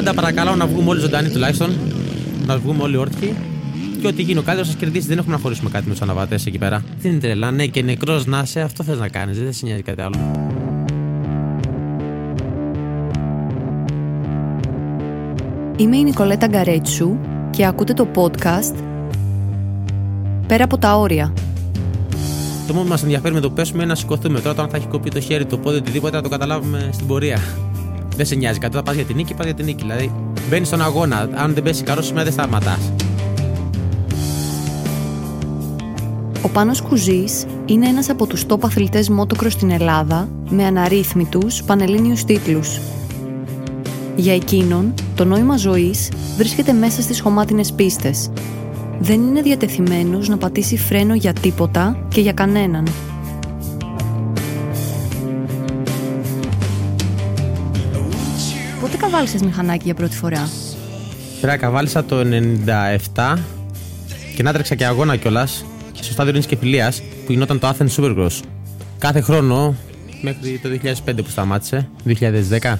Πάντα παρακαλώ να βγούμε όλοι ζωντανοί τουλάχιστον. Να βγούμε όλοι όρθιοι. Και ό,τι γίνει ο καλύτερο σα κερδίσεις. Δεν έχουμε να χωρίσουμε κάτι με τους αναβατές εκεί πέρα. Δεν είναι τρελά. Ναι, και νεκρός να είσαι, αυτό θες να κάνεις. Δεν σε νοιάζει κάτι άλλο. Είμαι η Νικολέτα Γκαρέτσου και ακούτε το podcast Πέρα από τα όρια. Το μόνο που μας ενδιαφέρει με το πέσουμε είναι να σηκωθούμε. Τώρα, όταν θα έχει κοπεί το χέρι, το πόδι, οτιδήποτε, να το καταλάβουμε στην πορεία. Δεν σε νοιάζει κάτι. Θα πας για την νίκη, πας για την νίκη. Δηλαδή, μπαίνεις στον αγώνα. Αν δεν πέσει καλός σήμερα, δεν σταματά. Ο Πάνος Κουζής είναι ένας από τους top αθλητές μότοκρο στην Ελλάδα με αναρρύθμιτους πανελλήνιους τίτλους. Για εκείνον, το νόημα ζωής βρίσκεται μέσα στις χωμάτινες πίστες. Δεν είναι διατεθειμένος να πατήσει φρένο για τίποτα και για κανέναν. Πότε καβάλισες μηχανάκι για πρώτη φορά; Πέρα καβάλισα το 97 και να τρέξα και αγώνα κιόλας στο στάδιο Ρήνη και Φιλίας που γινόταν το Athens Supercross. Κάθε χρόνο μέχρι το 2005 που σταμάτησε, 2010.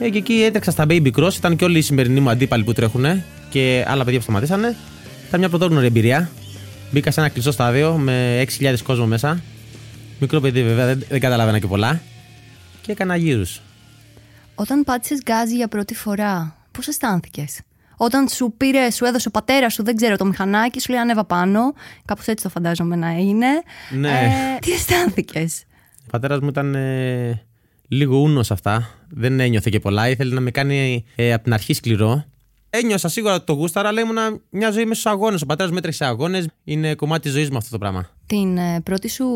Ε, και εκεί έτρεξα στα Baby Cross, ήταν και όλοι οι σημερινοί μου αντίπαλοι που τρέχουν και άλλα παιδιά που σταματήσανε. Ήταν μια πρωτόγνωρη εμπειρία. Μπήκα σε ένα κλειστό στάδιο με 6.000 κόσμο μέσα. Μικρό παιδί βέβαια, δεν, δεν καταλάβαινα και πολλά. Και έκανα γύρους. Όταν πάτησες γκάζι για πρώτη φορά, πώς αισθάνθηκες; Όταν σου πήρε, σου έδωσε ο πατέρας σου, δεν ξέρω, το μηχανάκι, σου λέει ανέβα πάνω. Κάπως έτσι το φαντάζομαι να είναι. Ναι. Ε, τι αισθάνθηκες; Ο πατέρας μου ήταν ε, λίγο ούνος αυτά. Δεν ένιωθε και πολλά. Ήθελε να με κάνει ε, από την αρχή σκληρό. Ένιωσα σίγουρα ότι το γούσταρα, αλλά ήμουν μια ζωή μέσα στους αγώνες. Ο πατέρας μου έτρεξε σε αγώνες. Είναι κομμάτι της ζωής μου αυτό το πράγμα. Την ε, πρώτη σου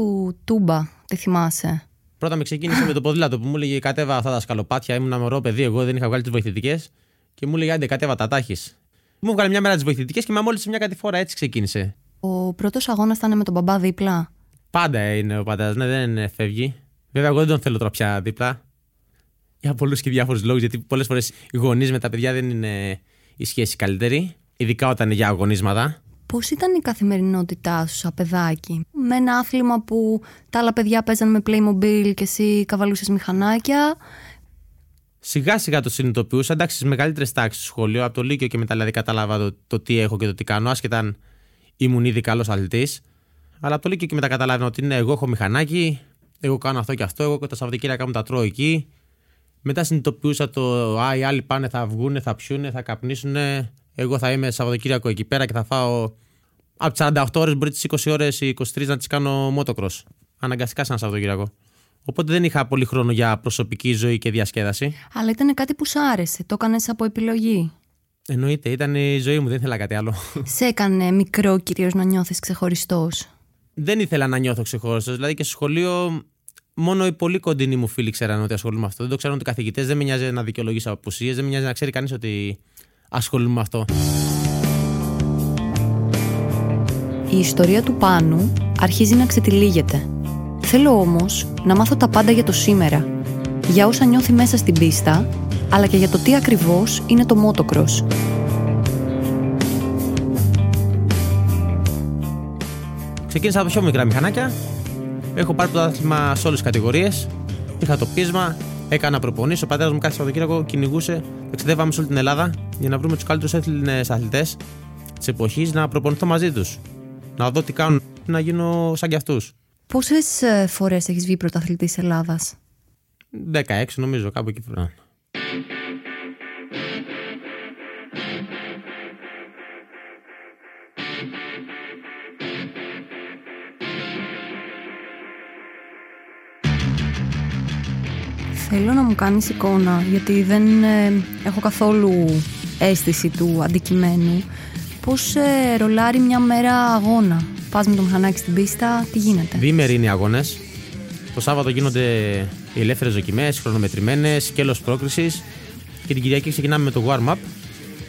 τούμπα, τη θυμάσαι; Πρώτα με ξεκίνησε με το ποδήλατο που μου έλεγε Κατέβα αυτά τα σκαλοπάτια. Ήμουν μωρό παιδί, εγώ δεν είχα βγάλει τις βοηθητικές. Και μου έλεγε Άντε, κατέβα τα τάχεις. Μου βγάλε μια μέρα τις βοηθητικές και με αμόλυσε μια κατηφόρα. Έτσι ξεκίνησε. Ο πρώτος αγώνας ήταν με τον μπαμπά δίπλα. Πάντα είναι ο πατέρας, ναι, δεν φεύγει. Βέβαια, εγώ δεν τον θέλω τώρα πια δίπλα. Για πολλούς και διάφορους λόγους, γιατί πολλές φορές οι γονείς με τα παιδιά δεν είναι η σχέση καλύτερη. Ειδικά όταν είναι για αγωνίσματα. Πώς ήταν η καθημερινότητά σου σαν παιδάκι, με ένα άθλημα που τα άλλα παιδιά παίζαν με Playmobil και εσύ καβαλούσες μηχανάκια. Σιγά σιγά το συνειδητοποιούσα. Εντάξει, στις μεγαλύτερες τάξεις του σχολείου, από το Λύκειο και μετά δηλαδή κατάλαβα το, το τι έχω και το τι κάνω, άσχετα αν ήμουν ήδη καλός αθλητής. Αλλά από το Λύκειο και μετά καταλάβαινα ότι ναι, εγώ έχω μηχανάκι, εγώ κάνω αυτό και αυτό, εγώ τα Σαββατοκύριακα μου τα τρώω εκεί. Μετά συνειδητοποιούσα το Α, οι άλλοι πάνε, θα βγουν, θα πιούνε, θα καπνίσουν. Εγώ θα είμαι Σαββατοκύριακο εκεί πέρα και θα φάω από τις 48 ώρες, μπορεί τις 20 ώρες ή 23 να τις κάνω motocross. Αναγκαστικά σαν Σαββατοκύριακο. Οπότε δεν είχα πολύ χρόνο για προσωπική ζωή και διασκέδαση. Αλλά ήταν κάτι που σου άρεσε. Το έκανες από επιλογή. Εννοείται, ήταν η ζωή μου, δεν ήθελα κάτι άλλο. Σε έκανε μικρό κυρίως να νιώθεις ξεχωριστός; δεν ήθελα να νιώθω ξεχωριστός. Δηλαδή και στο σχολείο, μόνο οι πολύ κοντινοί μου φίλοι ξέραν ότι ασχολούμαι με αυτό. Δεν το ξέραν ότι οι καθηγητές. Δεν με νοιάζει να δικαιολογήσω απουσίες, δεν με νοιάζει να ξέρει κανείς ότι ασχολούμαι με αυτό. Η ιστορία του Πάνου αρχίζει να ξετυλίγεται. Θέλω όμως να μάθω τα πάντα για το σήμερα. Για όσα νιώθει μέσα στην πίστα, αλλά και για το τι ακριβώς είναι το motocross. Ξεκίνησα από πιο μικρά μηχανάκια. Έχω πάρει πρωτάθλημα σε όλες τις κατηγορίες. Είχα το πείσμα, έκανα προπονήσεις. Ο πατέρας μου κάθε Σαββατοκύριακο κυνηγούσε. Εξεδεύαμε σε όλη την Ελλάδα για να βρούμε τους καλύτερους Έλληνε αθλητές της εποχής να προπονηθώ μαζί τους. Να δω τι κάνουν, να γίνω σαν κι αυτούς. Πόσες ε, φορές έχεις βγει πρωταθλητής Ελλάδας; 16 νομίζω, κάπου εκεί πρέπει να είναι. Θέλω να μου κάνεις εικόνα, γιατί δεν ε, έχω καθόλου αίσθηση του αντικειμένου. Πώς ε, ρολάρει μια μέρα αγώνα. Πας με το μηχανάκι στην πίστα, τι γίνεται; Διήμεροι είναι οι αγώνες. Το Σάββατο γίνονται οι ελεύθερες δοκιμές, χρονομετρημένες, σκέλος πρόκρισης. Και την Κυριακή ξεκινάμε με το warm-up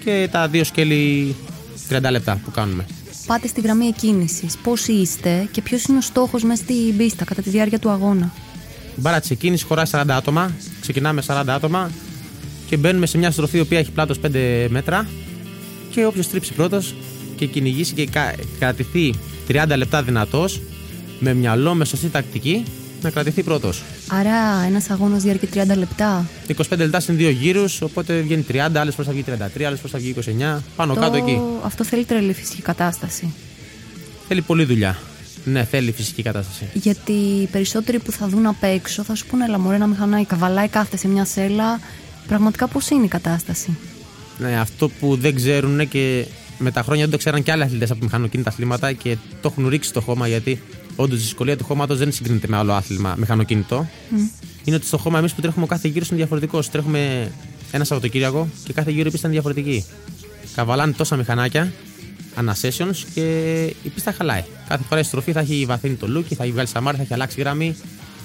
και τα δύο σκέλη 30 λεπτά που κάνουμε. Πάτε στη γραμμή εκκίνησης. Πώς είστε και ποιος είναι ο στόχος μέσα στην πίστα κατά τη διάρκεια του αγώνα; Η μπάρα της εκκίνησης χωράει 40 άτομα. Ξεκινάμε 40 άτομα και μπαίνουμε σε μια στροφή η οποία έχει πλάτος 5 μέτρα. Και όποιος τρίψει πρώτος και κυνηγήσει και κα- κρατηθεί 30 λεπτά δυνατός, με μυαλό, με σωστή τακτική, να κρατηθεί πρώτος. Άρα ένας αγώνας διαρκεί 30 λεπτά. 25 λεπτά είναι δύο γύρους, οπότε βγαίνει 30, άλλες φορές θα βγει 33, άλλες φορές θα βγει 29. Πάνω Το- κάτω εκεί. Αυτό θέλει τρελή φυσική κατάσταση. Θέλει πολλή δουλειά. Ναι, θέλει φυσική κατάσταση. Γιατί οι περισσότεροι που θα δουν απ' έξω θα σου πούνε Ελά, μωρέ, ένα μηχανάκι καβαλάει, κάθεται σε μια σέλα. Πραγματικά πώς είναι η κατάσταση; Ναι, αυτό που δεν ξέρουν και με τα χρόνια δεν το ξέραν και άλλοι αθλητές από μηχανοκίνητα αθλήματα και το έχουν ρίξει το χώμα γιατί όντως η δυσκολία του χώματος δεν συγκρίνεται με άλλο άθλημα μηχανοκίνητο. Είναι ότι στο χώμα εμείς που τρέχουμε ο κάθε γύρο είναι διαφορετικός. Τρέχουμε ένα Σαββατοκύριακο και κάθε γύρο η πίστα είναι διαφορετική. Καβαλάνε τόσα μηχανάκια, ανά sessions και η πίστα χαλάει. Κάθε φορά η στροφή θα έχει βαθύνει το λούκι, θα έχει βγάλει σαμάρι, θα έχει αλλάξει γραμμή.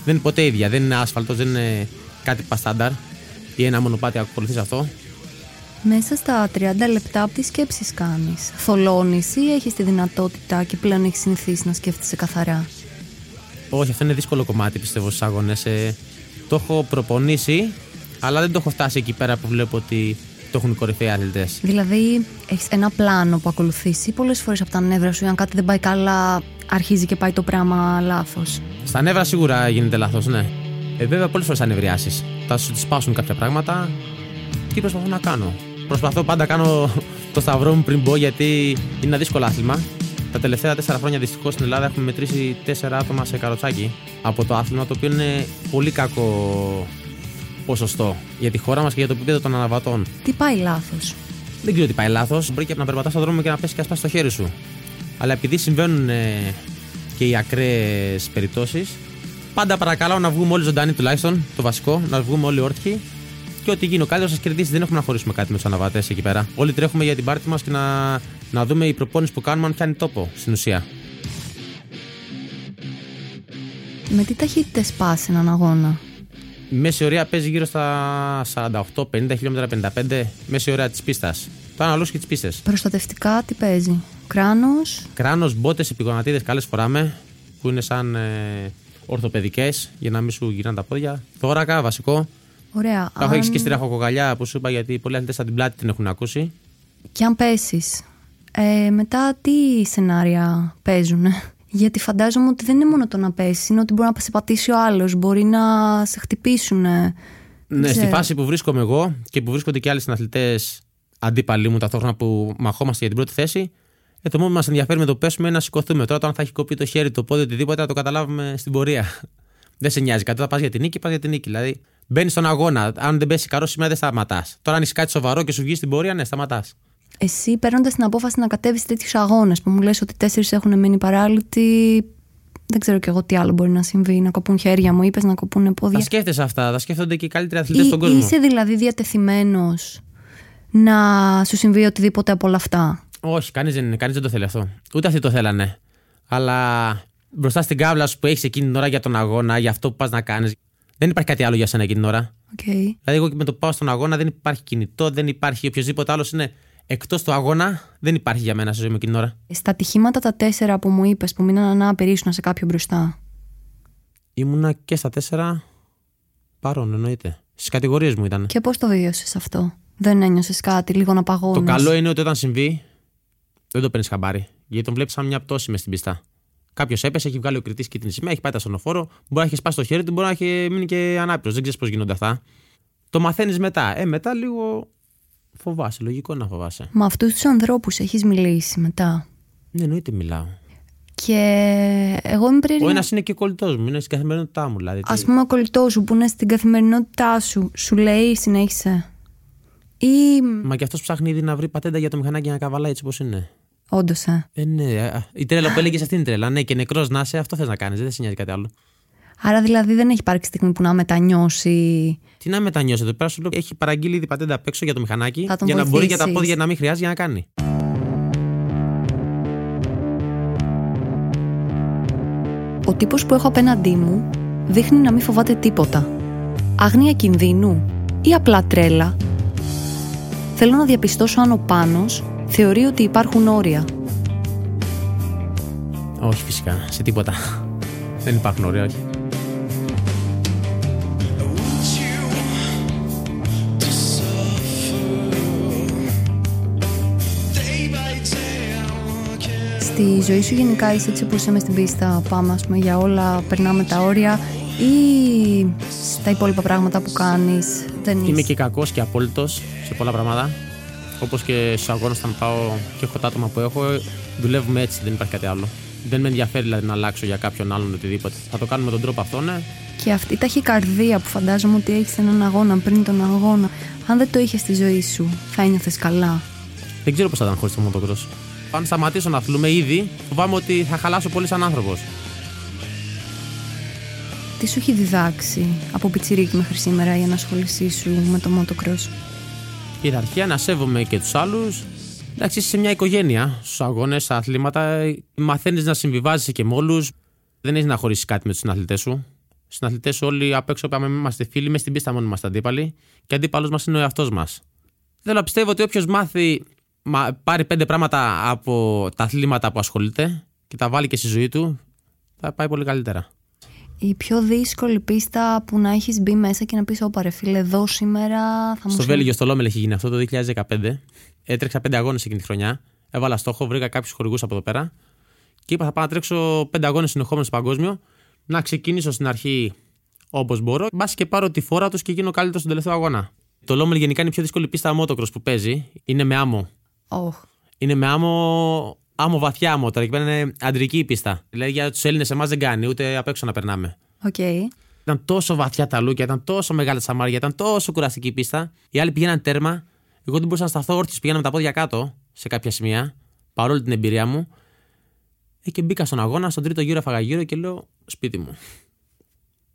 Δεν είναι ποτέ ίδια. Δεν είναι άσφαλτος, δεν είναι κάτι παστάνταρ ή ένα μονοπάτι ακολουθείς αυτό; Μέσα στα 30 λεπτά, τις σκέψεις κάνεις. Θολώνεις ή έχεις τη δυνατότητα και πλέον έχεις συνηθίσει να σκέφτεσαι καθαρά; Όχι, αυτό είναι δύσκολο κομμάτι πιστεύω στους αγώνε. Ε, το έχω προπονήσει, αλλά δεν το έχω φτάσει εκεί πέρα που βλέπω ότι το έχουν οι κορυφαίοι αθλητές. Δηλαδή, έχεις ένα πλάνο που ακολουθείς ή πολλές φορές από τα νεύρα σου, αν κάτι δεν πάει καλά, αρχίζει και πάει το πράγμα λάθος; Στα νεύρα σίγουρα γίνεται λάθος, ναι. Ε, βέβαια, πολλές φορές θα νευριάσει. Θα σου τις σπάσουν κάποια πράγματα. Τι προσπαθώ να κάνω; Προσπαθώ πάντα να κάνω το σταυρό μου πριν μπω γιατί είναι ένα δύσκολο άθλημα. Τα τελευταία τέσσερα χρόνια δυστυχώς στην Ελλάδα έχουμε μετρήσει τέσσερα άτομα σε καροτσάκι από το άθλημα, το οποίο είναι πολύ κακό ποσοστό για τη χώρα μας και για το επίπεδο των αναβατών. Τι πάει λάθος; Δεν ξέρω τι πάει λάθος. Μπορεί και να περπατάς στον δρόμο και να πέσει και να σπάσει το χέρι σου. Αλλά επειδή συμβαίνουν ε, και οι ακραίες περιπτώσεις, πάντα παρακαλώ να βγούμε όλοι ζωντανοί τουλάχιστον. Το βασικό, να βγούμε όλοι όρθιοι. Και ό,τι γίνει ο καλύτερο σας κερδίσει. Δεν έχουμε να χωρίσουμε κάτι με τους αναβατέ εκεί πέρα. Όλοι τρέχουμε για την πάρτι μας και να, να δούμε η προπόνηση που κάνουμε αν πιάνει τόπο στην ουσία. Με τι ταχύτητες πας έναν αγώνα; Η μέση ωραία παίζει γύρω στα 48-50 χιλιόμετρα 55 μέση ωραία τη πίστας. Το αναλόγω και τις πίστες. Προστατευτικά τι παίζει; Κράνος; Κράνος, μπότες, επιγονατίδε καλές φοράμε που είναι σαν ε, ορθοπαιδικές για να μην σου γυρνάνε τα πόδια. Θώρακα, βασικό. Ωραία. Τα έχω αν- έχει και στη ραχοκοκαλιά που σου είπα γιατί πολλοί αθλητές από την πλάτη την έχουν ακούσει. Και αν πέσεις. Ε, μετά τι σενάρια παίζουν. Γιατί φαντάζομαι ότι δεν είναι μόνο το να πέσεις, είναι ότι μπορεί να σε πατήσει ο άλλος, μπορεί να σε χτυπήσουν. Ναι, στη φάση που βρίσκομαι εγώ και που βρίσκονται και άλλοι συναθλητές αντίπαλοι μου ταυτόχρονα που μαχόμαστε για την πρώτη θέση, ε, το μόνο που μας ενδιαφέρει με το πέσουμε είναι να σηκωθούμε. Τώρα, όταν θα έχει κοπεί το χέρι, το πόδι, οτιδήποτε, θα το καταλάβουμε στην πορεία. δεν σε νοιάζει κάτι. Θα πας για την νίκη, πας για την νίκη. Δηλαδή, μπαίνεις στον αγώνα. Αν δεν πέσει καρός σήμερα, δεν σταματάς. Τώρα, αν έχει κάτι σοβαρό και σου βγει στην πορεία, ναι, σταματάς. Εσύ παίρνοντας την απόφαση να κατέβεις σε τέτοιους αγώνες που μου λες ότι τέσσερις έχουν μείνει παράλυτοι, δεν ξέρω κι εγώ τι άλλο μπορεί να συμβεί. Να κοπούν χέρια μου, είπες να κοπούν Τα πόδια. σκέφτεσαι αυτά. Τα σκέφτονται και οι καλύτεροι αθλητές Ή, στον κόσμο. είσαι δηλαδή διατεθειμένος να σου συμβεί οτιδήποτε από όλα αυτά; Όχι, κανείς δεν, είναι, κανείς δεν το θέλει αυτό. Ούτε αυτοί το θέλανε. Αλλά μπροστά στην κάβλα σου που έχεις εκείνη την ώρα για τον αγώνα, για αυτό που πας να κάνεις, δεν υπάρχει κάτι άλλο για σένα εκείνη την ώρα. Okay. Δηλαδή, εγώ και με το που πάω στον αγώνα δεν υπάρχει κινητό, δεν υπάρχει οποιοδήποτε άλλος είναι εκτός του αγώνα, δεν υπάρχει για μένα στη ζωή μου εκείνη την ώρα. Στα ατυχήματα τα τέσσερα που μου είπες που μείναν ανάπηροι ήσουν σε κάποιο μπροστά. Ήμουνα και στα τέσσερα παρόν, εννοείται. Στις κατηγορίες μου ήταν. Και πώς το βίωσες αυτό; Δεν ένιωσες κάτι, λίγο να παγώνεις; Το καλό είναι ότι όταν συμβεί, δεν το παίρνεις χαμπάρι. Γιατί τον βλέπεις σαν μια πτώση μες στην πίστα. Κάποιος έπεσε, έχει βγάλει ο κριτής και την σημαία, έχει πάει τα στονοφόρο, μπορεί να έχεις σπάσει το χέρι του, μπορεί να έχει μείνει και ανάπηρος. Δεν ξέρεις πώς γίνονται αυτά. Το μαθαίνεις μετά. Ε, μετά λίγο φοβάσαι. Λογικό να φοβάσαι. Με αυτούς τους ανθρώπους έχεις μιλήσει μετά; Ναι, εννοείται μιλάω. Και εγώ είμαι περίεργη. Ο ένας είναι και κολλητός μου, είναι στην καθημερινότητά μου. Δηλαδή, Α πούμε, ο κολλητός σου που είναι στην καθημερινότητά σου, σου λέει συνέχισε. Ή. Μα και αυτός ψάχνει ήδη να βρει πατέντα για το μηχανάκι για να καβαλάει έτσι όπως είναι. Όντως, ε. Ε, ναι, α, η τρέλα που έλεγες αυτή είναι η τρέλα. Ναι, και νεκρός να είσαι, αυτό θες να κάνεις. Δεν σε νοιάζει κάτι άλλο. Άρα δηλαδή δεν έχει υπάρξει στιγμή που να μετανιώσει; Τι να μετανιώσει εδώ πέρα, σου λέω έχει παραγγείλει ήδη πατέντα απ' έξω για το μηχανάκι Θα τον για να μπορεί για τα βοηθήσεις. πόδια να μην χρειάζει για να κάνει. Ο τύπος που έχω απέναντί μου δείχνει να μην φοβάται τίποτα. Άγνοια κινδύνου ή απλά τρέλα. Θέλω να διαπιστώσω αν ο Πάνος θεωρεί ότι υπάρχουν όρια. Όχι, φυσικά, σε τίποτα. Δεν υπάρχουν ωραία, όχι. Στη ζωή σου γενικά είσαι έτσι όπως είμαι στην πίστα. Πάμε ας πούμε για όλα, περνάμε τα όρια. ή στα υπόλοιπα πράγματα που κάνεις δεν είσαι; Είμαι και κακός και απόλυτος σε πολλά πράγματα. Όπως και στους αγώνες, όταν πάω και έχω τα άτομα που έχω, δουλεύουμε έτσι, δεν υπάρχει κάτι άλλο. Δεν με ενδιαφέρει δηλαδή να αλλάξω για κάποιον άλλον οτιδήποτε. Θα το κάνουμε με τον τρόπο αυτό, ναι. Και αυτή η ταχυκαρδία που φαντάζομαι ότι έχεις έναν αγώνα πριν τον αγώνα, αν δεν το είχες στη ζωή σου, θα ένιωθες καλά; Δεν ξέρω πώς θα ήταν χωρίς το motocross. Αν σταματήσω να αθλούμε ήδη, φοβάμαι ότι θα χαλάσω πολύ σαν άνθρωπος. Τι σου έχει διδάξει από πιτσιρίκι μέχρι σήμερα η ενασχόλησή σου με το motocross; Ιεραρχία, να σέβομαι και τους άλλους. Εντάξει, είσαι σε μια οικογένεια. Στους αγώνες, στα αθλήματα, μαθαίνεις να συμβιβάζεσαι και με όλους. Δεν έχει να χωρίσεις κάτι με τους συναθλητέ σου. Οι συναθλητέ όλοι απ' έξω πάμε, είμαστε φίλοι, μες στην πίστα μόνο είμαστε αντίπαλοι. Και αντίπαλος μας είναι ο εαυτός μας. Θέλω να πιστεύω ότι όποιος μάθει, μα, πάρει πέντε πράγματα από τα αθλήματα που ασχολείται και τα βάλει και στη ζωή του, θα πάει πολύ καλύτερα. Η πιο δύσκολη πίστα που να έχεις μπει μέσα και να πεις «Ωπα ρε φίλε, εδώ σήμερα θα μου Στο σου-» Βέλγιο, στο Λόμελ έχει γίνει αυτό το 2015. Έτρεξα πέντε αγώνες εκείνη τη χρονιά. Έβαλα στόχο, βρήκα κάποιους χορηγούς από εδώ πέρα. Και είπα θα πάω να τρέξω πέντε αγώνες συνεχόμενους στο παγκόσμιο. Να ξεκινήσω στην αρχή όπως μπορώ. Μπας και πάρω τη φόρα τους και γίνω καλύτερος στον τελευταίο αγώνα. Το Λόμελ γενικά είναι η πιο δύσκολη πίστα motocross που παίζει. Είναι με άμμο. Οχ. Είναι με άμμο, άμμο βαθιά άμμο. Τώρα εκεί πέρα είναι αντρική η πίστα. Δηλαδή για τους Έλληνες εμάς δεν κάνει, ούτε απ' έξω να περνάμε. Οκ. Ήταν τόσο βαθιά τα λούκια, ήταν τόσο μεγάλα τα σαμάρια, ήταν τόσο κουραστική η πίστα. Οι άλλοι πηγαίναν τέρμα. Εγώ δεν μπορούσα να σταθώ όρθιος, πήγαινα με τα πόδια κάτω σε κάποια σημεία, παρόλη την εμπειρία μου. Ε, και μπήκα στον αγώνα, στον τρίτο γύρο έφαγα γύρω και λέω σπίτι μου.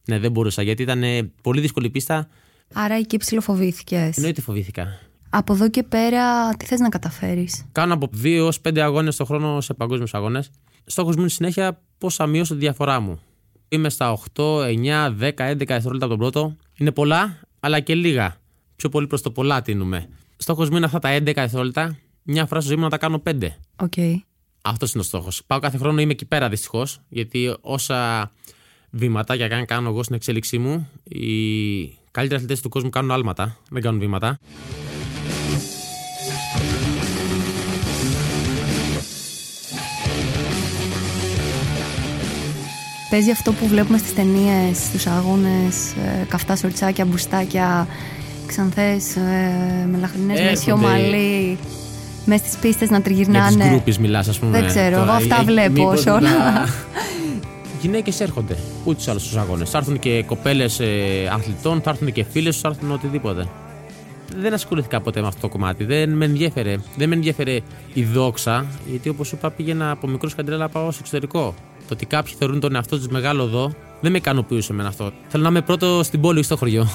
Ναι, δεν μπορούσα γιατί ήταν ε, πολύ δύσκολη πίστα. Άρα εκεί ψιλοφοβήθηκες. Εννοείται φοβήθηκα. Από εδώ και πέρα τι θες να καταφέρεις; Κάνω από 2 έως 5 αγώνες το χρόνο σε παγκόσμιους αγώνες. Στόχος μου είναι συνέχεια πώς θα μειώσω τη διαφορά μου. Είμαι στα 8, 9, 10, 11 δευτερόλεπτα από τον πρώτο. Είναι πολλά, αλλά και λίγα. Πιο πολύ προς το πολλά τείνουμε. Στόχος μου είναι αυτά τα 11 δευτερόλεπτα. Μια φορά στη ζωή μου να τα κάνω 5. Οκ. Αυτός είναι ο στόχος. Πάω κάθε χρόνο, είμαι εκεί πέρα δυστυχώς. Γιατί όσα βήματά και αν κάνω εγώ στην εξέλιξή μου, οι καλύτεροι αθλητές του κόσμου κάνουν άλματα, δεν κάνουν βήματα. Παίζει αυτό που βλέπουμε στις ταινίες, στους αγώνες, ε, καυτά σορτσάκια, μπουστάκια, ξανθές, ε, μελαχρινές με Έρχονται. σιωμαλί, μες στις πίστες να Για τις τριγυρνάνε. γκρούπες μιλάς, ας πούμε. Δεν ξέρω, εγώ αυτά ε, ε, βλέπω μήπως σε όλα. να- Γυναίκες έρχονται ούτε σε άλλους τους αγώνε. Θα έρθουν και κοπέλες αθλητών, θα έρθουν και φίλες του, θα έρθουν οτιδήποτε. Δεν ασχολήθηκα ποτέ με αυτό το κομμάτι. Δεν με ενδιέφερε. Δεν με ενδιέφερε η δόξα, γιατί όπως σου είπα, πήγαινα από μικρός καντρέλα να πάω στο εξωτερικό. Το ότι κάποιοι θεωρούν τον εαυτό τους μεγάλο εδώ, δεν με ικανοποιούσε εμένα αυτό. Θέλω να είμαι πρώτο στην πόλη ή στο χωριό.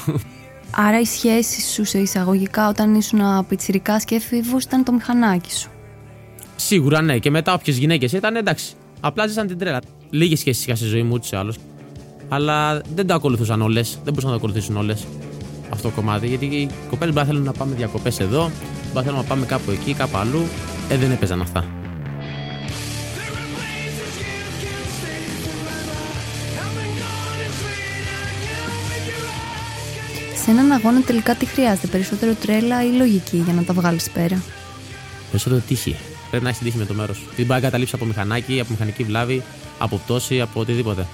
Άρα η σχέση σου σε εισαγωγικά όταν ήσουν πιτσιρικάς και έφηβος ήταν το μηχανάκι σου. Σίγουρα ναι, και μετά όποιες γυναίκες ήταν εντάξει. Απλά ζήσαν την τρέλα. Λίγες σχέσεις είχα στη ζωή μου ούτως ή άλλως. Αλλά δεν το ακολουθούσαν όλες. Δεν μπορούσαν να το ακολουθήσουν όλες αυτό το κομμάτι. Γιατί οι κοπέλες μπορεί να θέλουν να πάμε διακοπές εδώ, μπορεί να θέλουν να πάμε κάπου εκεί, κάπου αλλού. Ε, δεν έπαιζαν αυτά. Σε έναν αγώνα τελικά τι χρειάζεται, περισσότερο τρέλα ή λογική για να τα βγάλεις πέρα; Περισσότερο τύχη. Πρέπει να έχεις τύχη με το μέρος. Δεν μπορεί να καταλήψει από μηχανάκι, από μηχανική βλάβη, από πτώση, από οτιδήποτε.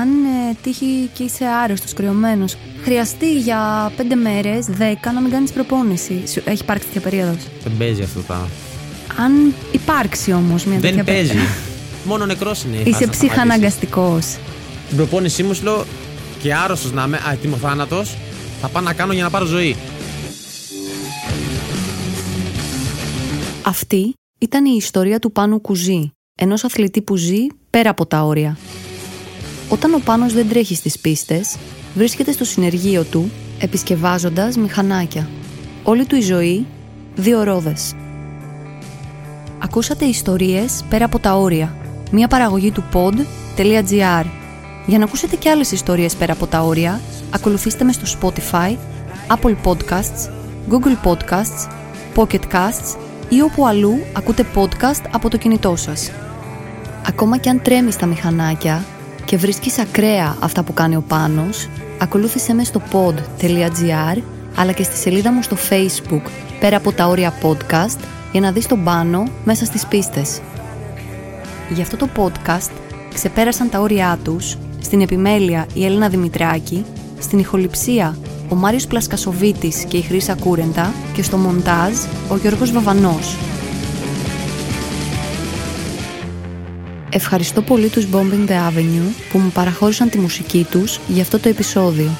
Αν ε, τύχει και είσαι άρρωστος, κρυωμένος, χρειαστεί για πέντε μέρες, δέκα, να μην κάνεις προπόνηση. Σου έχει υπάρξει τέτοια περίοδος; Δεν παίζει αυτό το πράγμα. Αν υπάρξει όμως μια τέτοια Δεν παίζει. περίοδος. Μόνο νεκρός είναι. η φάση Είσαι να σταματήσεις. ψυχαναγκαστικός. Στην προπόνησή μου σου λέω και άρρωστος να είμαι, α, έτοιμο θάνατο, θα πάω να κάνω για να πάρω ζωή. Αυτή ήταν η ιστορία του Πάνου Κουζή, ενός αθλητή που ζει πέρα από τα όρια. Όταν ο Πάνος δεν τρέχει στις πίστες, βρίσκεται στο συνεργείο του, επισκευάζοντας μηχανάκια. Όλη του η ζωή, δύο ρόδες. Ακούσατε ιστορίες πέρα από τα όρια, μια παραγωγή του pod.gr. Για να ακούσετε και άλλες ιστορίες πέρα από τα όρια, ακολουθήστε με στο Spotify, Apple Podcasts, Google Podcasts, Pocket Casts ή όπου αλλού ακούτε podcast από το κινητό σας. Ακόμα και αν τρέμεις τα μηχανάκια και βρίσκεις ακραία αυτά που κάνει ο Πάνος, ακολούθησέ με στο pod.gr αλλά και στη σελίδα μου στο facebook πέρα από τα όρια podcast για να δεις τον Πάνο μέσα στις πίστες. Για αυτό το podcast ξεπέρασαν τα όρια τους στην επιμέλεια η Έλενα Δημητράκη, στην ηχοληψία ο Μάριος Πλασκασοβίτης και η Χρύσα Κούρεντα και στο μοντάζ ο Γιώργος Βαβανός. Ευχαριστώ πολύ τους Bombing the Avenue που μου παραχώρησαν τη μουσική τους για αυτό το επεισόδιο.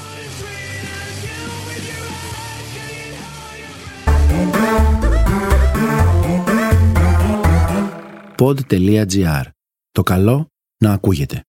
pod.gr. Το καλό να ακούγεται.